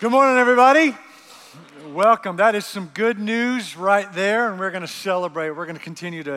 Good morning, everybody. Welcome. That is some good news right there, and we're going to celebrate. We're going to continue to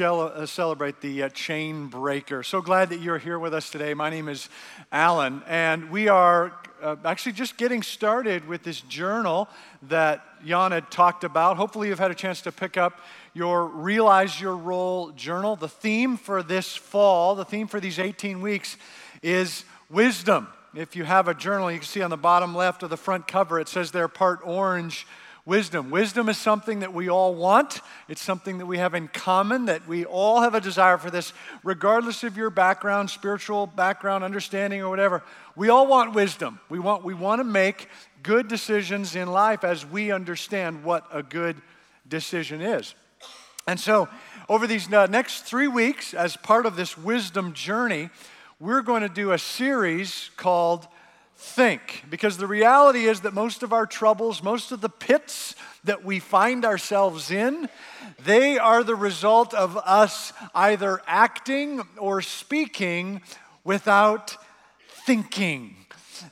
uh, celebrate the uh, chain breaker. So glad that you're here with us today. My name is Alan, and we are uh, actually just getting started with this journal that Jan had talked about. Hopefully, you've had a chance to pick up your Realize Your Role journal. The theme for this fall, the theme for these 18 weeks, is wisdom. If you have a journal, you can see on the bottom left of the front cover, it says there, part orange, wisdom. Wisdom is something that we all want. It's something that we have in common, that we all have a desire for this, regardless of your background, spiritual background, understanding, or whatever. We all want wisdom. We want, we want to make good decisions in life as we understand what a good decision is. And so, over these uh, next three weeks, as part of this wisdom journey, we're going to do a series called Think. Because the reality is that most of our troubles, most of the pits that we find ourselves in, they are the result of us either acting or speaking without thinking.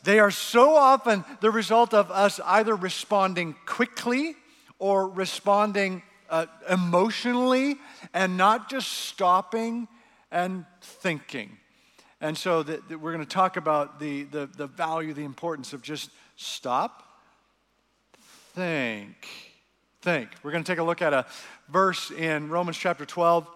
They are so often the result of us either responding quickly or responding uh, emotionally and not just stopping and thinking. And so the, the, we're going to talk about the, the, the value, the importance of just stop, think, think. We're going to take a look at a verse in Romans chapter 12.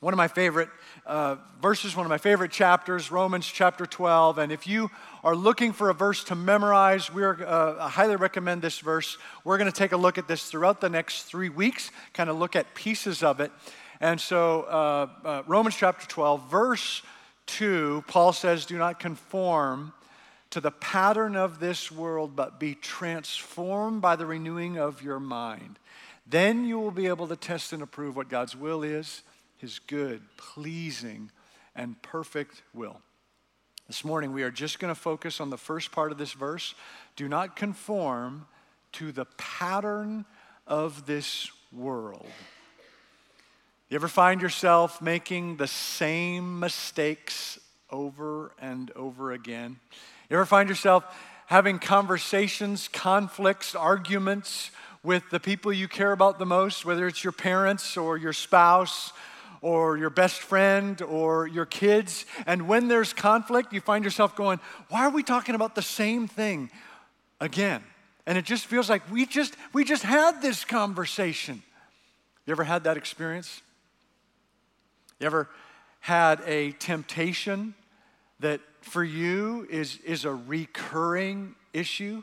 One of my favorite uh, verses, one of my favorite chapters, Romans chapter 12. And if you are looking for a verse to memorize, we uh, I highly recommend this verse. We're going to take a look at this throughout the next three weeks, kind of look at pieces of it. And so, uh, uh Romans chapter 12, verse 2, Paul says, Do not conform to the pattern of this world, but be transformed by the renewing of your mind. Then you will be able to test and approve what God's will is, his good, pleasing, and perfect will. This morning, we are just going to focus on the first part of this verse. Do not conform to the pattern of this world. You ever find yourself making the same mistakes over and over again? You ever find yourself having conversations, conflicts, arguments with the people you care about the most, whether it's your parents or your spouse or your best friend or your kids? And when there's conflict, you find yourself going, Why are we talking about the same thing again? And it just feels like we just we just had this conversation. You ever had that experience? You ever had a temptation that for you is, is a recurring issue?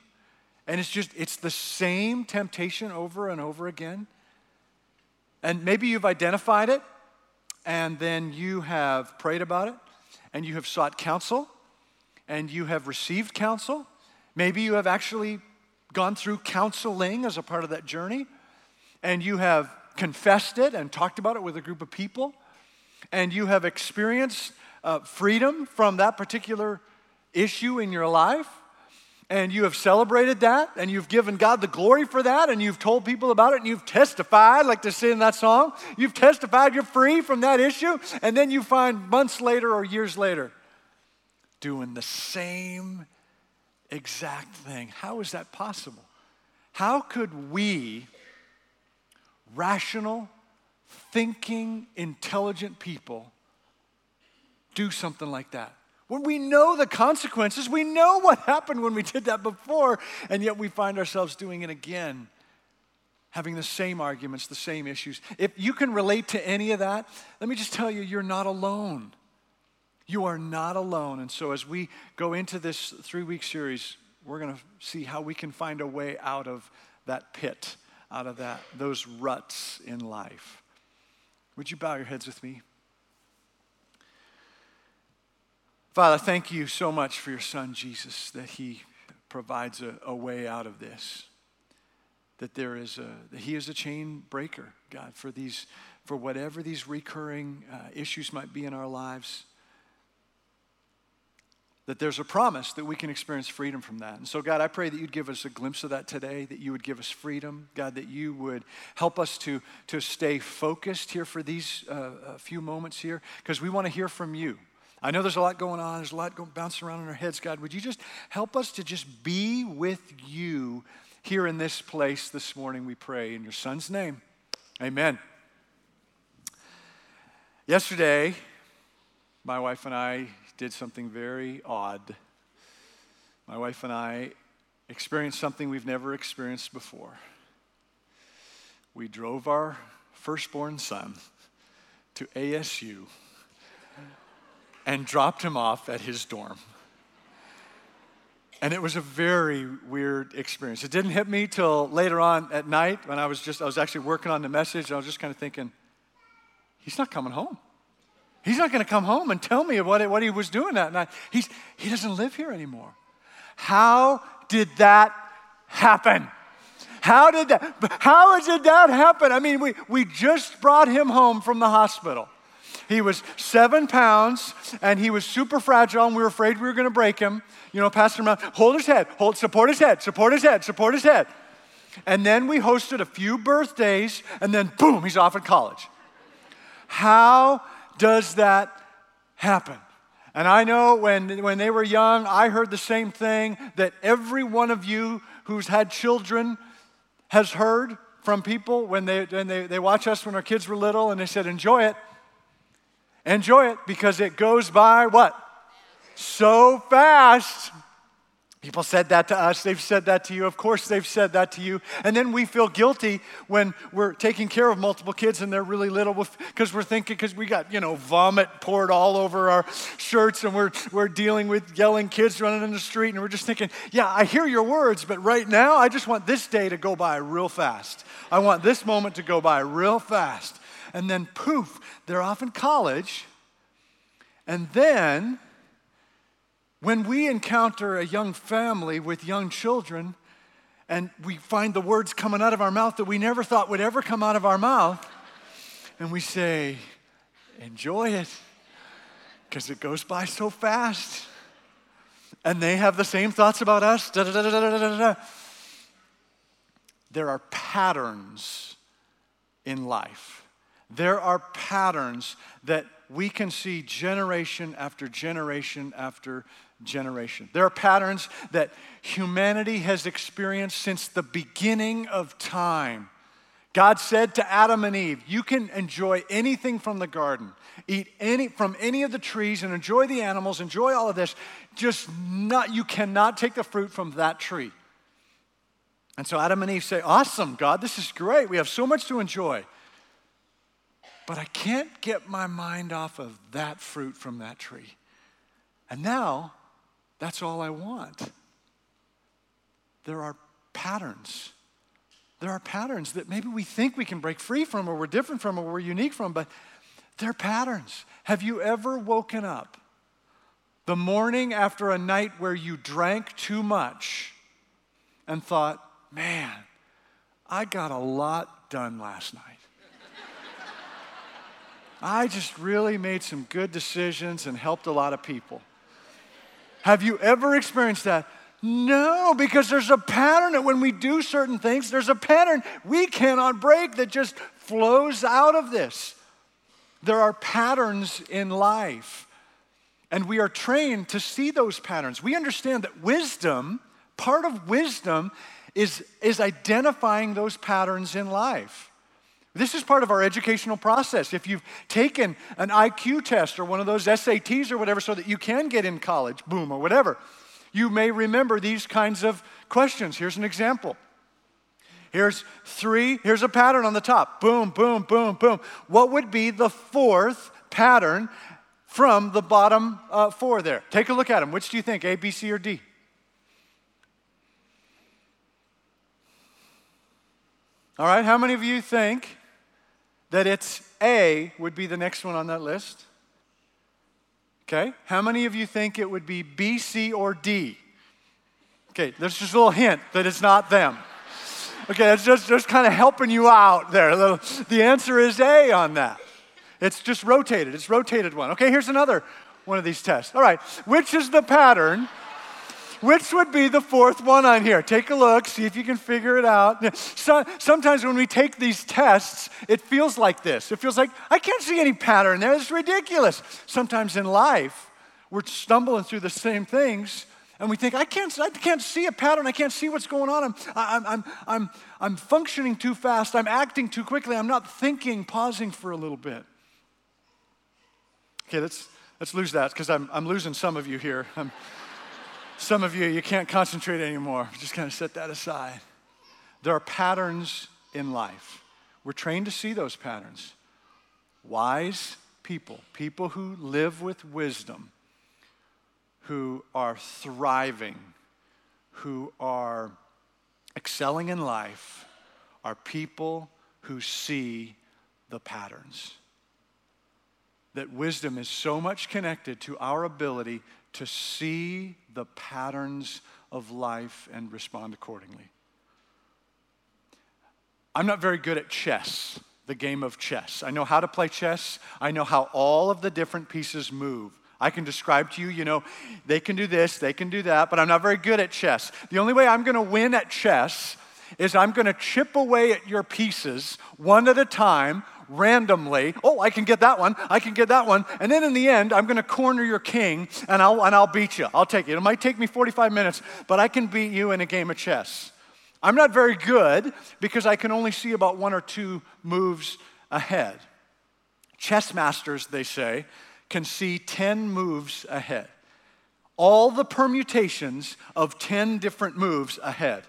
And it's just, it's the same temptation over and over again. And maybe you've identified it, and then you have prayed about it, and you have sought counsel, and you have received counsel. Maybe you have actually gone through counseling as a part of that journey, and you have confessed it and talked about it with a group of people and you have experienced uh, freedom from that particular issue in your life, and you have celebrated that, and you've given God the glory for that, and you've told people about it, and you've testified, like say in that song, you've testified you're free from that issue, and then you find months later or years later doing the same exact thing. How is that possible? How could we, rational, thinking, intelligent people do something like that. When we know the consequences, we know what happened when we did that before, and yet we find ourselves doing it again, having the same arguments, the same issues. If you can relate to any of that, let me just tell you, you're not alone. You are not alone. And so, as we go into this three week series, we're going to see how we can find a way out of that pit, out of that, those ruts in life. Would you bow your heads with me? Father, thank you so much for your son, Jesus, that he provides a, a way out of this. That there is a, that he is a chain breaker, God, for these, for whatever these recurring uh, issues might be in our lives that there's a promise that we can experience freedom from that. And so, God, I pray that you'd give us a glimpse of that today, that you would give us freedom. God, that you would help us to, to stay focused here for these uh, few moments here, because we want to hear from you. I know there's a lot going on, there's a lot going, bouncing around in our heads. God, would you just help us to just be with you here in this place this morning, we pray. In your son's name, amen. Yesterday, my wife and I did something very odd. My wife and I experienced something we've never experienced before. We drove our firstborn son to ASU and dropped him off at his dorm. And it was a very weird experience. It didn't hit me till later on at night when I was just, I was actually working on the message. And I was just kind of thinking, he's not coming home. He's not going to come home and tell me what, what he was doing that night. He's, he doesn't live here anymore. How did that happen? How did that, how did that happen? I mean, we, we just brought him home from the hospital. He was seven pounds and he was super fragile and we were afraid we were going to break him. You know, Pastor Mount, hold his head, hold, support his head, support his head, support his head. And then we hosted a few birthdays and then boom, he's off in college. How does that happen? And I know when, when they were young, I heard the same thing that every one of you who's had children has heard from people when they, when they, they watch us when our kids were little and they said, enjoy it. Enjoy it because it goes by what? So fast. People said that to us. They've said that to you. Of course, they've said that to you. And then we feel guilty when we're taking care of multiple kids and they're really little because we're thinking, because we got, you know, vomit poured all over our shirts and we're, we're dealing with yelling kids running in the street and we're just thinking, yeah, I hear your words, but right now I just want this day to go by real fast. I want this moment to go by real fast and then poof, they're off in college. And then, when we encounter a young family with young children, and we find the words coming out of our mouth that we never thought would ever come out of our mouth, and we say, Enjoy it, because it goes by so fast. And they have the same thoughts about us. Da, da, da, there are patterns in life. There are patterns that we can see generation after generation after generation. There are patterns that humanity has experienced since the beginning of time. God said to Adam and Eve, You can enjoy anything from the garden, eat any, from any of the trees, and enjoy the animals, enjoy all of this. Just not, you cannot take the fruit from that tree. And so Adam and Eve say, Awesome, God, this is great. We have so much to enjoy. But I can't get my mind off of that fruit from that tree. And now, that's all I want. There are patterns. There are patterns that maybe we think we can break free from, or we're different from, or we're unique from, but they're patterns. Have you ever woken up the morning after a night where you drank too much and thought, man, I got a lot done last night? I just really made some good decisions and helped a lot of people. Have you ever experienced that? No, because there's a pattern that when we do certain things, there's a pattern we cannot break that just flows out of this. There are patterns in life, and we are trained to see those patterns. We understand that wisdom, part of wisdom, is, is identifying those patterns in life. This is part of our educational process. If you've taken an IQ test or one of those SATs or whatever so that you can get in college, boom, or whatever, you may remember these kinds of questions. Here's an example. Here's three, here's a pattern on the top. Boom, boom, boom, boom. What would be the fourth pattern from the bottom uh, four there? Take a look at them. Which do you think, A, B, C, or D? All right, how many of you think that it's A would be the next one on that list? Okay, how many of you think it would be B, C, or D? Okay, there's just a little hint that it's not them. Okay, that's just, just kind of helping you out there. The answer is A on that. It's just rotated, it's rotated one. Okay, here's another one of these tests. All right, which is the pattern? Which would be the fourth one on here? Take a look, see if you can figure it out. So, sometimes when we take these tests, it feels like this. It feels like, I can't see any pattern there. It's ridiculous. Sometimes in life, We're stumbling through the same things, and we think, I can't, I can't see a pattern. I can't see what's going on. I'm, I'm, I'm, I'm, I'm functioning too fast. I'm acting too quickly. I'm not thinking, pausing for a little bit. Okay, let's, let's lose that because I'm, I'm losing some of you here. I'm, some of you, you can't concentrate anymore. Just kind of set that aside. There are patterns in life. We're trained to see those patterns. Wise people, people who live with wisdom, who are thriving, who are excelling in life, are people who see the patterns. That wisdom is so much connected to our ability to see the patterns of life and respond accordingly. I'm not very good at chess, the game of chess. I know how to play chess, I know how all of the different pieces move. I can describe to you, you know, they can do this, they can do that, but I'm not very good at chess. The only way I'm going to win at chess is I'm going to chip away at your pieces one at a time, randomly. Oh, I can get that one. I can get that one. And then in the end, I'm going to corner your king and I'll, and I'll beat you. I'll take you. It might take me 45 minutes, but I can beat you in a game of chess. I'm not very good because I can only see about one or two moves ahead. Chess masters, they say, can see 10 moves ahead. All the permutations of 10 different moves ahead,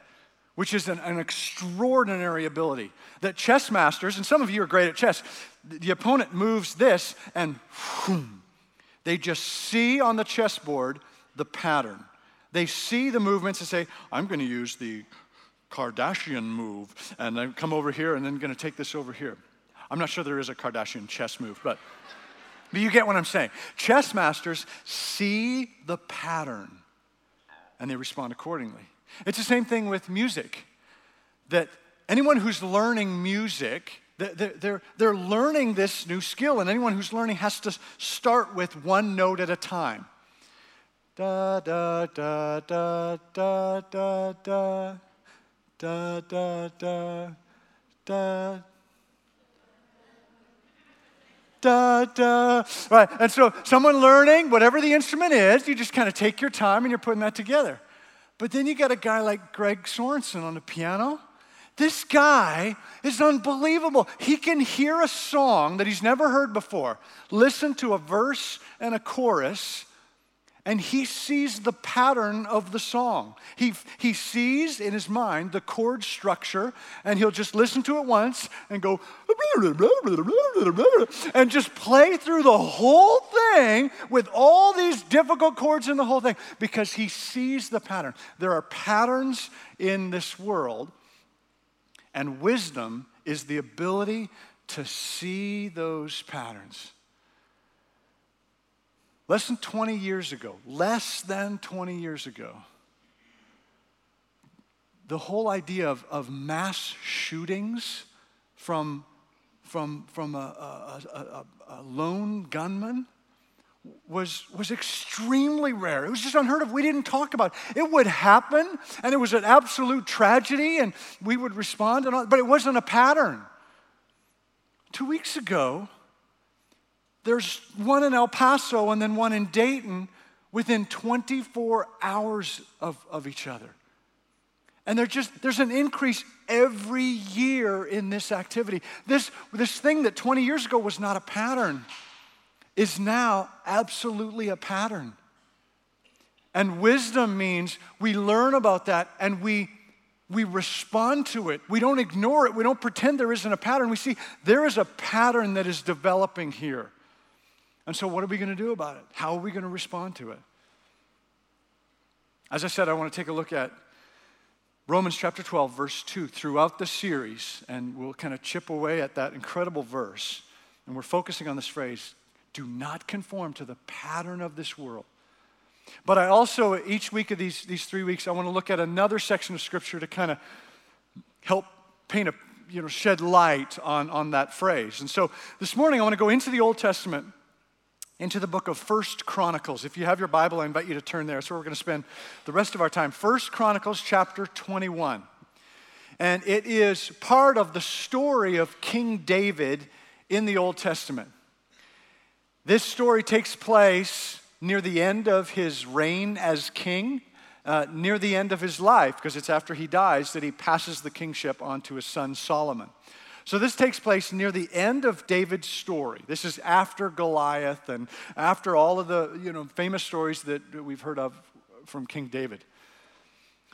which is an, an extraordinary ability. That chess masters, and some of you are great at chess, the opponent moves this and whoom, they just see on the chessboard the pattern. They see the movements and say, I'm going to use the Kardashian move, and then come over here, and then going to take this over here. I'm not sure there is a Kardashian chess move, but, but you get what I'm saying. Chess masters see the pattern and they respond accordingly. It's the same thing with music. That anyone who's learning music, they're, they're learning this new skill, and anyone who's learning has to start with one note at a time. Da, da, da, da, da, da, da da, da, da, da. Da, da. Right. And so, someone learning, whatever the instrument is, you just kind of take your time and you're putting that together. But then you got a guy like Greg Sorensen on the piano. This guy is unbelievable. He can hear a song that he's never heard before, listen to a verse and a chorus, and he sees the pattern of the song. He, he sees in his mind the chord structure, and he'll just listen to it once and go, and just play through the whole thing with all these difficult chords in the whole thing because he sees the pattern. There are patterns in this world, and wisdom is the ability to see those patterns. Less than 20 years ago, less than 20 years ago, the whole idea of, of mass shootings from, from, from a, a, a, a lone gunman was, was extremely rare. It was just unheard of. We didn't talk about it. It would happen, and it was an absolute tragedy, and we would respond, and all, but it wasn't a pattern. Two weeks ago, there's one in El Paso and then one in Dayton within 24 hours of, of each other. And just there's an increase every year in this activity. This, this thing that 20 years ago was not a pattern is now absolutely a pattern. And wisdom means we learn about that and we we respond to it. We don't ignore it. We don't pretend there isn't a pattern. We see there is a pattern that is developing here. And so, what are we going to do about it? How are we going to respond to it? As I said, I want to take a look at Romans chapter 12, verse 2, throughout the series, and we'll kind of chip away at that incredible verse. And we're focusing on this phrase do not conform to the pattern of this world. But I also, each week of these, these three weeks, I want to look at another section of Scripture to kind of help paint a, you know, shed light on, on that phrase. And so this morning, I want to go into the Old Testament into the book of First Chronicles. If you have your Bible, I invite you to turn there. Where we're going to spend the rest of our time. First Chronicles chapter 21. And it is part of the story of King David in the Old Testament. This story takes place near the end of his reign as king, uh, near the end of his life, because it's after he dies that he passes the kingship on to his son Solomon. So this takes place near the end of David's story. This is after Goliath and after all of the you know, famous stories that we've heard of from King David.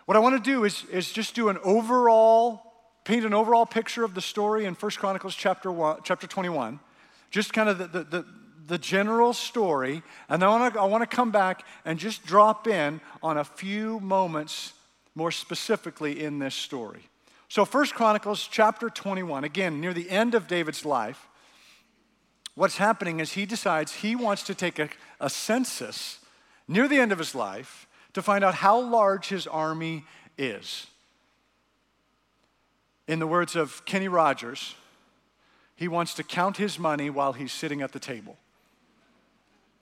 What I want to do is, is just do an overall, paint an overall picture of the story in 1 Chronicles chapter, one, chapter 21. Just kind of the, the, the, the general story. And I want, to, I want to come back and just drop in on a few moments more specifically in this story. So, First Chronicles chapter 21, again, near the end of David's life, what's happening is he decides he wants to take a, a census near the end of his life to find out how large his army is. In the words of Kenny Rogers, he wants to count his money while he's sitting at the table.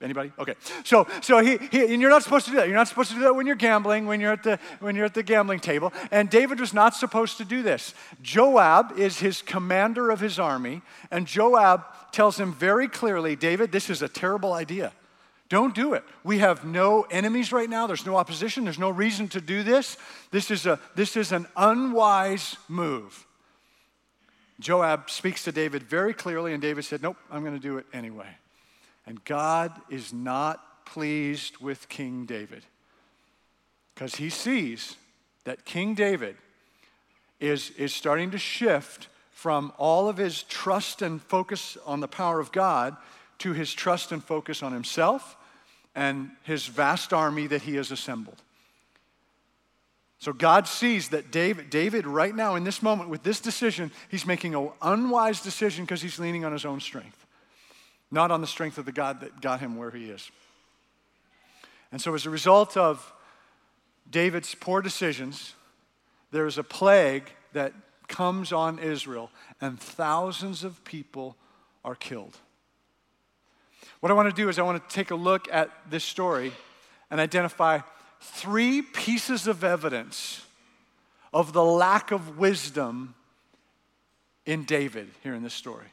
Anybody? Okay. So, so he, he, and you're not supposed to do that. You're not supposed to do that when you're gambling, when you're at the when you're at the gambling table. And David was not supposed to do this. Joab is his commander of his army, and Joab tells him very clearly, David, this is a terrible idea. Don't do it. We have no enemies right now. There's no opposition. There's no reason to do this. This is a this is an unwise move. Joab speaks to David very clearly, and David said, Nope, I'm going to do it anyway. And God is not pleased with King David because he sees that King David is, is starting to shift from all of his trust and focus on the power of God to his trust and focus on himself and his vast army that he has assembled. So God sees that David, David, right now in this moment with this decision, he's making an unwise decision because he's leaning on his own strength not on the strength of the God that got him where he is. And so, as a result of David's poor decisions, there is a plague that comes on Israel, and thousands of people are killed. What I want to do is, I want to take a look at this story and identify three pieces of evidence of the lack of wisdom in David here in this story.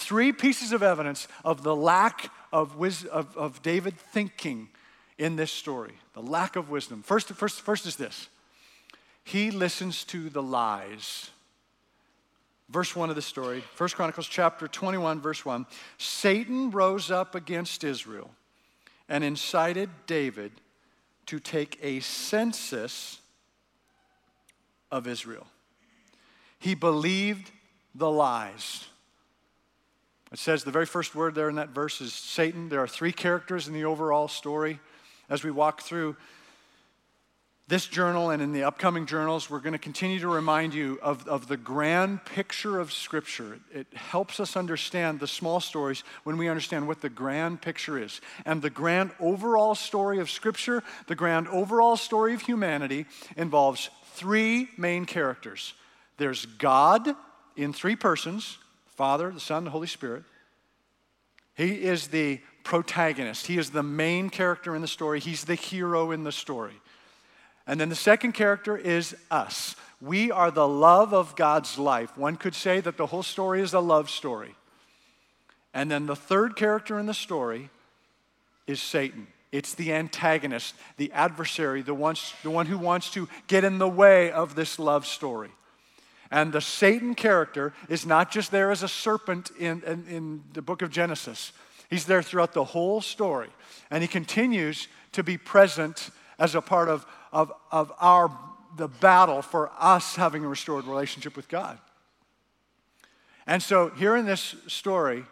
Three pieces of evidence of the lack of, wisdom, of, of David thinking in this story, the lack of wisdom. First, first, first is this he listens to the lies. Verse 1 of the story, 1 Chronicles chapter 21, verse 1 Satan rose up against Israel and incited David to take a census of Israel. He believed the lies. It says the very first word there in that verse is Satan. There are three characters in the overall story. As we walk through this journal and in the upcoming journals, we're going to continue to remind you of, of the grand picture of Scripture. It helps us understand the small stories when we understand what the grand picture is. And the grand overall story of Scripture, the grand overall story of humanity, involves three main characters there's God in three persons Father, the Son, the Holy Spirit. He is the protagonist, he is the main character in the story, he's the hero in the story. And then the second character is us. We are the love of God's life. One could say that the whole story is a love story. And then the third character in the story is Satan. It's the antagonist, the adversary, the, ones, the one who wants to get in the way of this love story. And the Satan character is not just there as a serpent in, in, in, the book of Genesis, he's there throughout the whole story. And he continues to be present as a part of, of, of our, the battle for us having a restored relationship with God. And so, here in this story,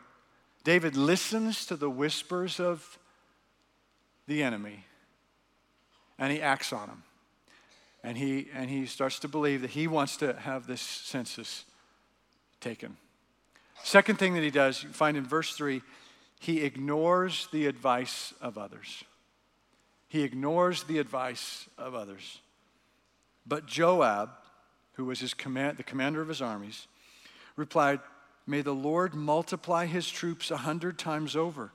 David listens to the whispers of the enemy and he acts on them and he, and he starts to believe that he wants to have this census taken. Second thing that he does, you find in verse 3, he ignores the advice of others. He ignores the advice of others. But Joab, who was his command, the commander of his armies, replied, May the Lord multiply his troops a hundred times over.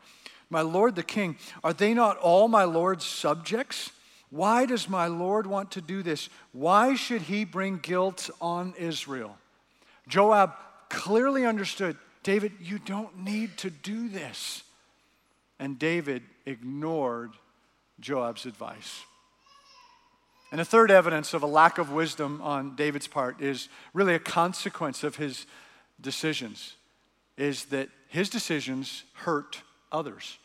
My lord the king, are they not all my lord's subjects? Why does my Lord want to do this? Why should he bring guilt on Israel? Joab clearly understood David, you don't need to do this. and David ignored Joab's advice. And a third evidence of a lack of wisdom on David's part is really a consequence of his decisions, is that his decisions hurt others.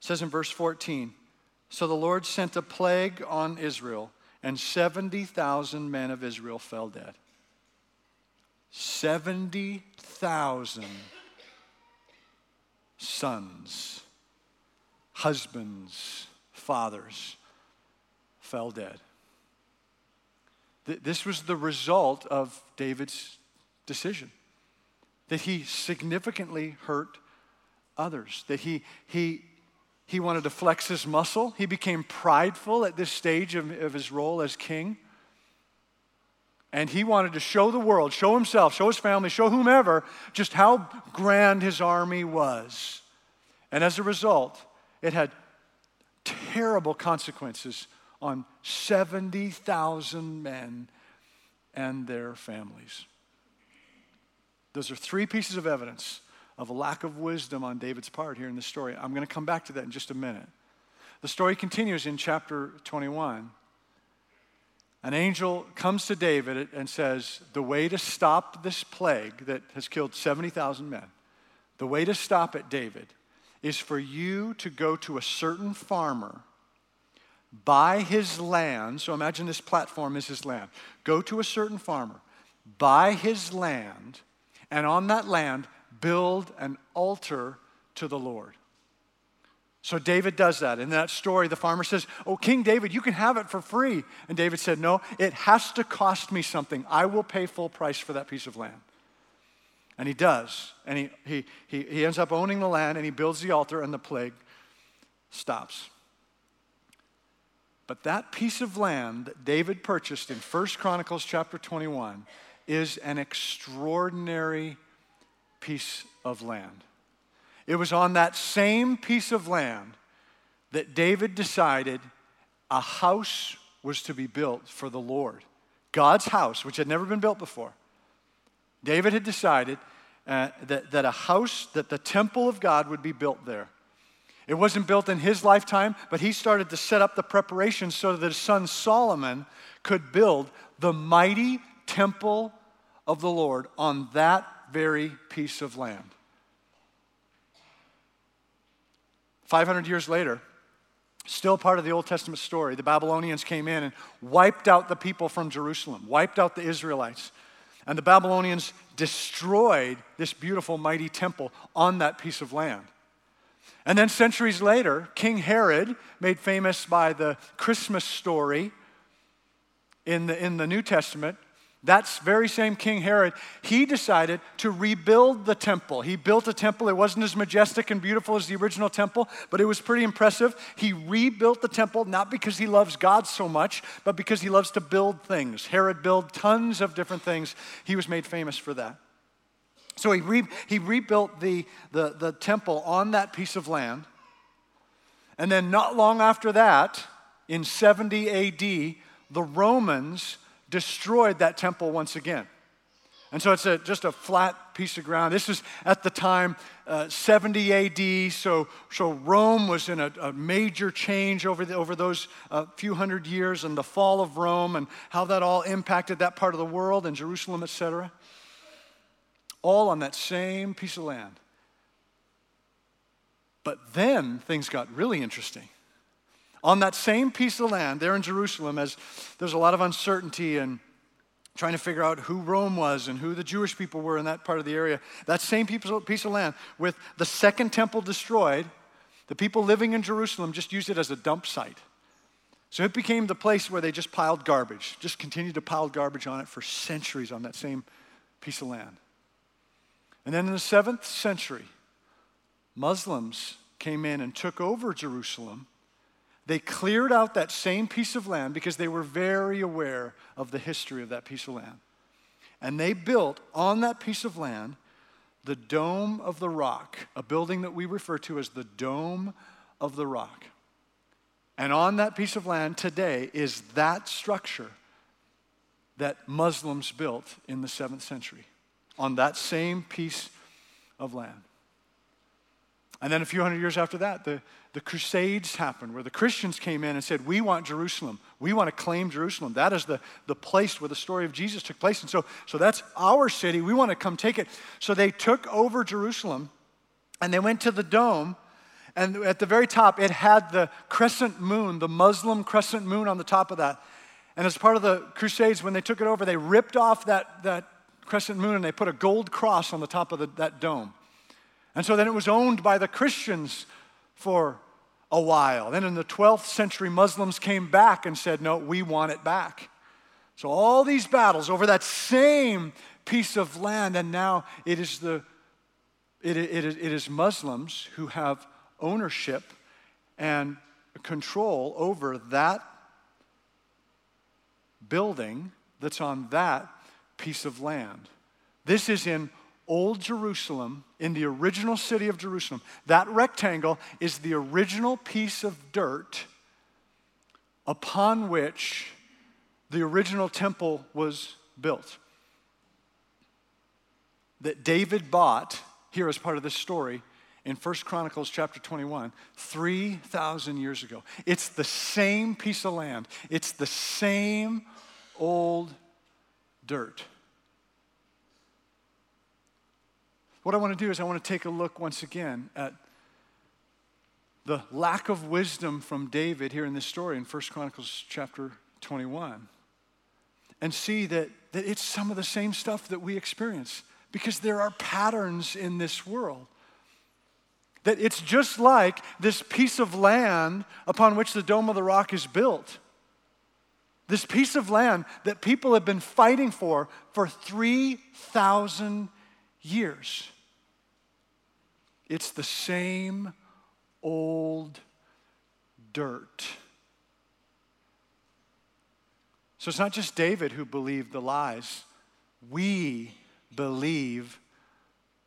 It says in verse 14, So the Lord sent a plague on Israel, and 70,000 men of Israel fell dead. 70,000 sons, husbands, fathers fell dead. This was the result of David's decision that he significantly hurt others, that he, he, he wanted to flex his muscle. He became prideful at this stage of, of his role as king. And he wanted to show the world, show himself, show his family, show whomever just how grand his army was. And as a result, it had terrible consequences on 70,000 men and their families. Those are three pieces of evidence of a lack of wisdom on David's part here in the story. I'm going to come back to that in just a minute. The story continues in chapter 21. An angel comes to David and says, The way to stop this plague that has killed 70,000 men, the way to stop it, David, is for you to go to a certain farmer buy his land. So imagine this platform is his land. Go to a certain farmer, buy his land, and on that land, build an altar to the Lord. So David does that. In that story, the farmer says, Oh, King David, you can have it for free. And David said, No, it has to cost me something. I will pay full price for that piece of land. And he does. And he, he, he, he ends up owning the land and he builds the altar, and the plague stops. But that piece of land that David purchased in 1 Chronicles chapter 21 is an extraordinary piece of land. It was on that same piece of land that David decided a house was to be built for the Lord. God's house, which had never been built before. David had decided uh, that, that a house, that the temple of God would be built there. It wasn't built in his lifetime, but he started to set up the preparations so that his son Solomon could build the mighty temple of the Lord on that very piece of land. 500 years later, still part of the Old Testament story, the Babylonians came in and wiped out the people from Jerusalem, wiped out the Israelites. And the Babylonians destroyed this beautiful, mighty temple on that piece of land. And then centuries later, King Herod, made famous by the Christmas story in the, in the New Testament, that very same King Herod, he decided to rebuild the temple. He built a temple. It wasn't as majestic and beautiful as the original temple, but it was pretty impressive. He rebuilt the temple not because he loves God so much, but because he loves to build things. Herod built tons of different things. He was made famous for that. So he, re, he rebuilt the, the, the temple on that piece of land. And then, not long after that, in 70 AD, the Romans destroyed that temple once again. And so it's a, just a flat piece of ground. This is at the time uh, 70 AD, so, so Rome was in a, a major change over, the, over those uh, few hundred years and the fall of Rome and how that all impacted that part of the world and Jerusalem, etc all on that same piece of land. But then things got really interesting. On that same piece of land, there in Jerusalem, as there's a lot of uncertainty and trying to figure out who Rome was and who the Jewish people were in that part of the area, that same piece of land, with the second temple destroyed, the people living in Jerusalem just used it as a dump site. So it became the place where they just piled garbage, just continued to pile garbage on it for centuries on that same piece of land. And then in the seventh century, Muslims came in and took over Jerusalem. They cleared out that same piece of land because they were very aware of the history of that piece of land. And they built on that piece of land the Dome of the Rock, a building that we refer to as the Dome of the Rock. And on that piece of land today is that structure that Muslims built in the seventh century on that same piece of land. And then a few hundred years after that, the, the Crusades happened, where the Christians came in and said, We want Jerusalem. We want to claim Jerusalem. That is the, the place where the story of Jesus took place. And so, so that's our city. We want to come take it. So they took over Jerusalem and they went to the dome. And at the very top, it had the crescent moon, the Muslim crescent moon on the top of that. And as part of the Crusades, when they took it over, they ripped off that, that crescent moon and they put a gold cross on the top of the, that dome. And so then it was owned by the Christians for a while. Then in the 12th century, Muslims came back and said, No, we want it back. So all these battles over that same piece of land, and now it is the it, it, it is Muslims who have ownership and control over that building that's on that piece of land. This is in Old Jerusalem, in the original city of Jerusalem, that rectangle is the original piece of dirt upon which the original temple was built. That David bought here as part of this story in 1 Chronicles chapter 21, 3,000 years ago. It's the same piece of land, it's the same old dirt. What I want to do is I want to take a look once again at the lack of wisdom from David here in this story in 1 Chronicles chapter 21 and see that, that it's some of the same stuff that we experience because there are patterns in this world. That it's just like this piece of land upon which the Dome of the Rock is built. This piece of land that people have been fighting for for 3,000 years. It's the same old dirt. So it's not just David who believed the lies. We believe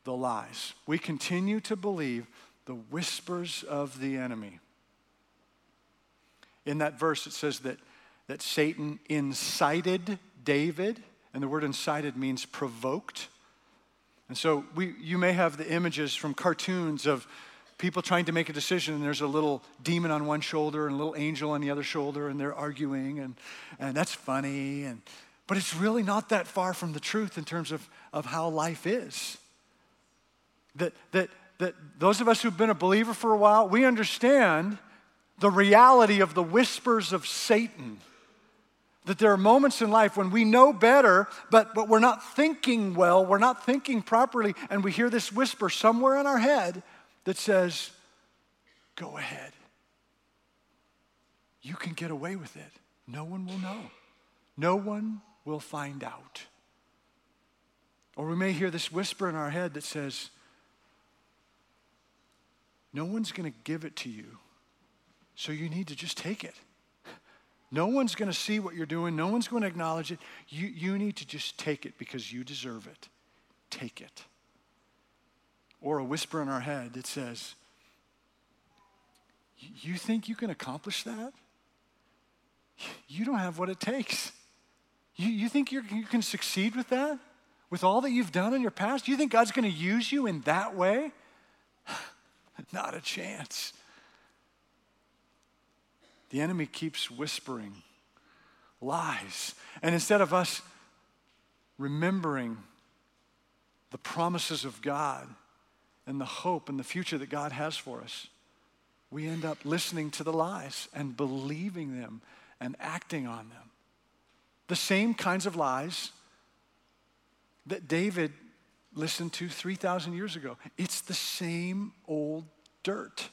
the lies. We continue to believe the whispers of the enemy. In that verse, it says that, that Satan incited David, and the word incited means provoked. And so we, you may have the images from cartoons of people trying to make a decision, and there's a little demon on one shoulder and a little angel on the other shoulder, and they're arguing, and, and that's funny. And, but it's really not that far from the truth in terms of, of how life is. That, that, that those of us who've been a believer for a while, we understand the reality of the whispers of Satan that there are moments in life when we know better, but, but we're not thinking well, we're not thinking properly, and we hear this whisper somewhere in our head that says, Go ahead. You can get away with it. No one will know. No one will find out. Or we may hear this whisper in our head that says, No one's going to give it to you, so you need to just take it. No one's going to see what you're doing. No one's going to acknowledge it. You, you need to just take it because you deserve it. Take it. Or a whisper in our head that says, You think you can accomplish that? You don't have what it takes. You, you think you can succeed with that? With all that you've done in your past? You think God's going to use you in that way? Not a chance. The enemy keeps whispering lies. And instead of us remembering the promises of God and the hope and the future that God has for us, we end up listening to the lies and believing them and acting on them. The same kinds of lies that David listened to 3,000 years ago. It's the same old dirt.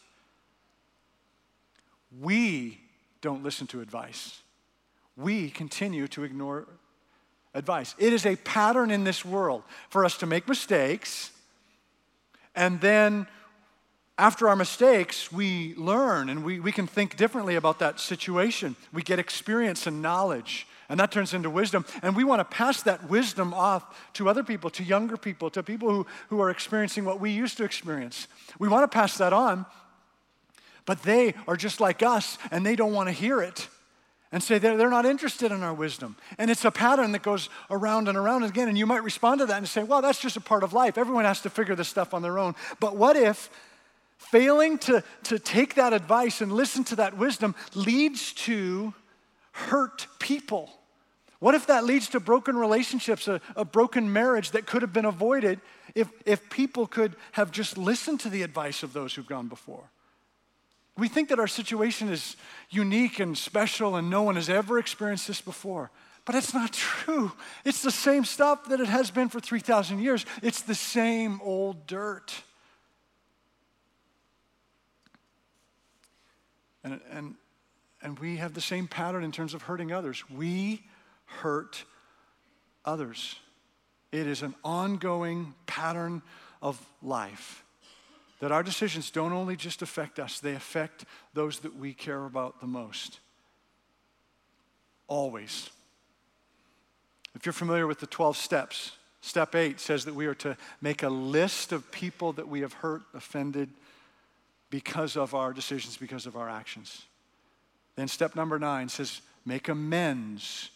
We don't listen to advice. We continue to ignore advice. It is a pattern in this world for us to make mistakes, and then after our mistakes, we learn and we, we can think differently about that situation. We get experience and knowledge, and that turns into wisdom. And we want to pass that wisdom off to other people, to younger people, to people who, who are experiencing what we used to experience. We want to pass that on but they are just like us and they don't want to hear it and say they're, they're not interested in our wisdom. And it's a pattern that goes around and around again. And you might respond to that and say, well, that's just a part of life. Everyone has to figure this stuff on their own. But what if Failing to, to take that advice and listen to that wisdom leads to hurt people. What if that leads to broken relationships, a, a, broken marriage that could have been avoided if, if people could have just listened to the advice of those who've gone before? We think that our situation is unique and special and no one has ever experienced this before. But it's not true. It's the same stuff that it has been for 3,000 years. It's the same old dirt. And, and, and we have the same pattern in terms of hurting others. We hurt others. It is an ongoing pattern of life that our decisions don't only just affect us, they affect those that we care about the most. Always. If you're familiar with the 12 steps, step eight says that we are to make a list of people that we have hurt, offended because of our decisions, because of our actions. Then step number nine says make amends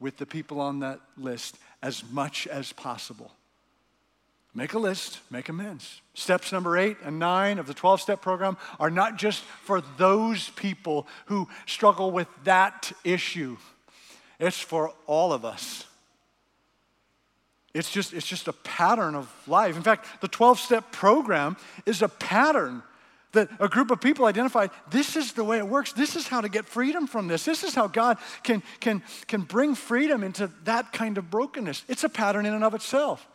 with the people on that list as much as possible. Make a list, make amends. Steps number eight and nine of the 12 step program are not just for those people who struggle with that issue, it's for all of us. It's just, it's just a pattern of life. In fact, the 12 step program is a pattern that a group of people identified this is the way it works. This is how to get freedom from this. This is how God can, can, can bring freedom into that kind of brokenness. It's a pattern in and of itself.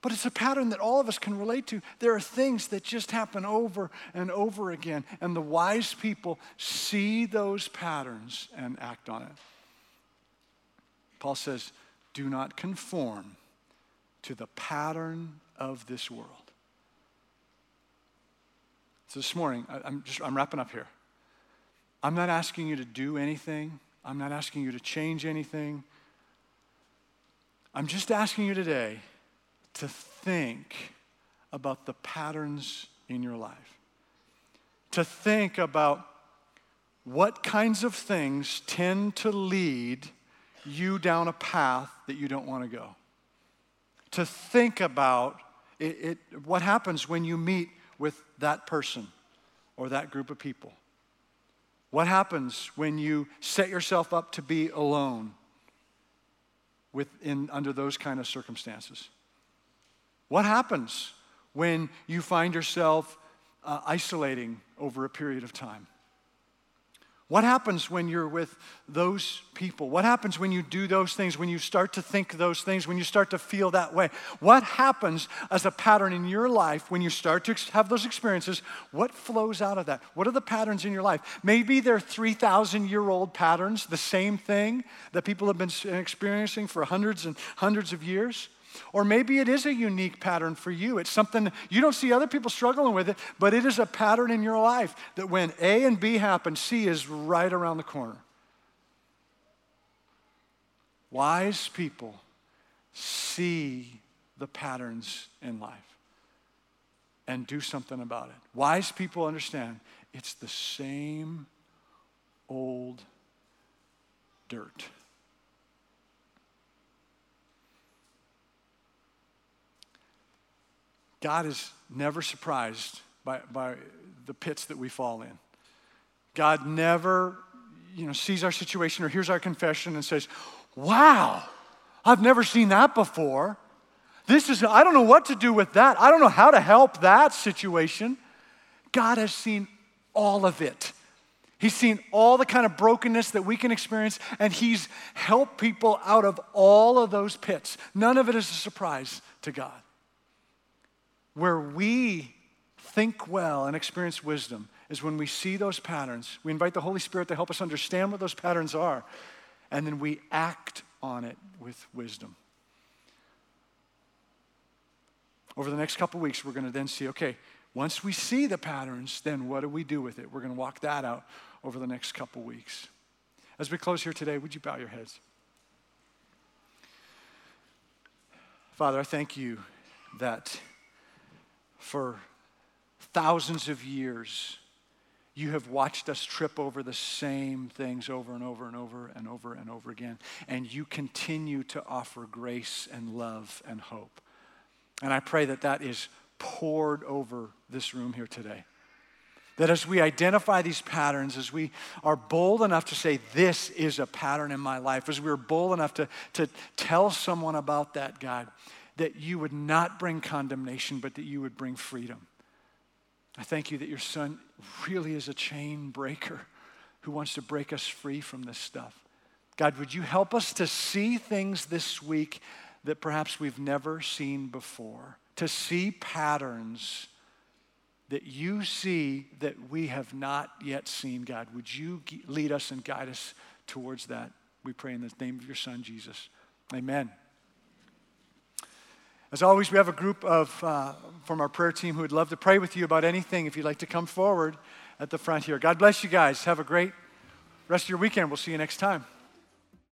But it's a pattern that all of us can relate to. There are things that just happen over and over again, and the wise people see those patterns and act on it. Paul says, Do not conform to the pattern of this world. So this morning, I, am just I'm wrapping up here. I'm not asking you to do anything. I'm not asking you to change anything. I'm just asking you today to think about the patterns in your life. To think about what kinds of things tend to lead you down a path that you don't want to go. To think about it, it, what happens when you meet with that person or that group of people? What happens when you set yourself up to be alone within, under those kind of circumstances? What happens when you find yourself uh, isolating over a period of time? What happens when you're with those people? What happens when you do those things, when you start to think those things, when you start to feel that way? What happens as a pattern in your life when you start to have those experiences? What flows out of that? What are the patterns in your life? Maybe they're 3,000 year old patterns, the same thing that people have been experiencing for hundreds and hundreds of years. Or maybe it is a unique pattern for you. It's something you don't see other people struggling with it, but it is a pattern in your life that when A and B happen, C is right around the corner. Wise people see the patterns in life and do something about it. Wise people understand it's the same old dirt. God is never surprised by, by the pits that we fall in. God never you know, sees our situation or hears our confession and says, Wow, I've never seen that before. This is, I don't know what to do with that. I don't know how to help that situation. God has seen all of it. He's seen all the kind of brokenness that we can experience, and He's helped people out of all of those pits. None of it is a surprise to God where we think well and experience wisdom is when we see those patterns. We invite the Holy Spirit to help us understand what those patterns are, and then we act on it with wisdom. Over the next couple weeks, we're going to then see okay, once we see the patterns, then what do we do with it? We're going to walk that out over the next couple weeks. As we close here today, would you bow your heads? Father, I thank you that for thousands of years, you have watched us trip over the same things over and over and over and over and over again. And you continue to offer grace and love and hope. And I pray that that is poured over this room here today. That as we identify these patterns, as we are bold enough to say, This is a pattern in my life, as we're bold enough to, to tell someone about that, God, that you would not bring condemnation, but that you would bring freedom. I thank you that your son really is a chain breaker who wants to break us free from this stuff. God, would you help us to see things this week that perhaps we've never seen before, to see patterns that you see that we have not yet seen, God. Would you lead us and guide us towards that? We pray in the name of your Son, Jesus. Amen. As always, we have a group of, uh, from our prayer team who would love to pray with you about anything if you'd like to come forward at the front here. God bless you guys. Have a great rest of your weekend. We'll see you next time.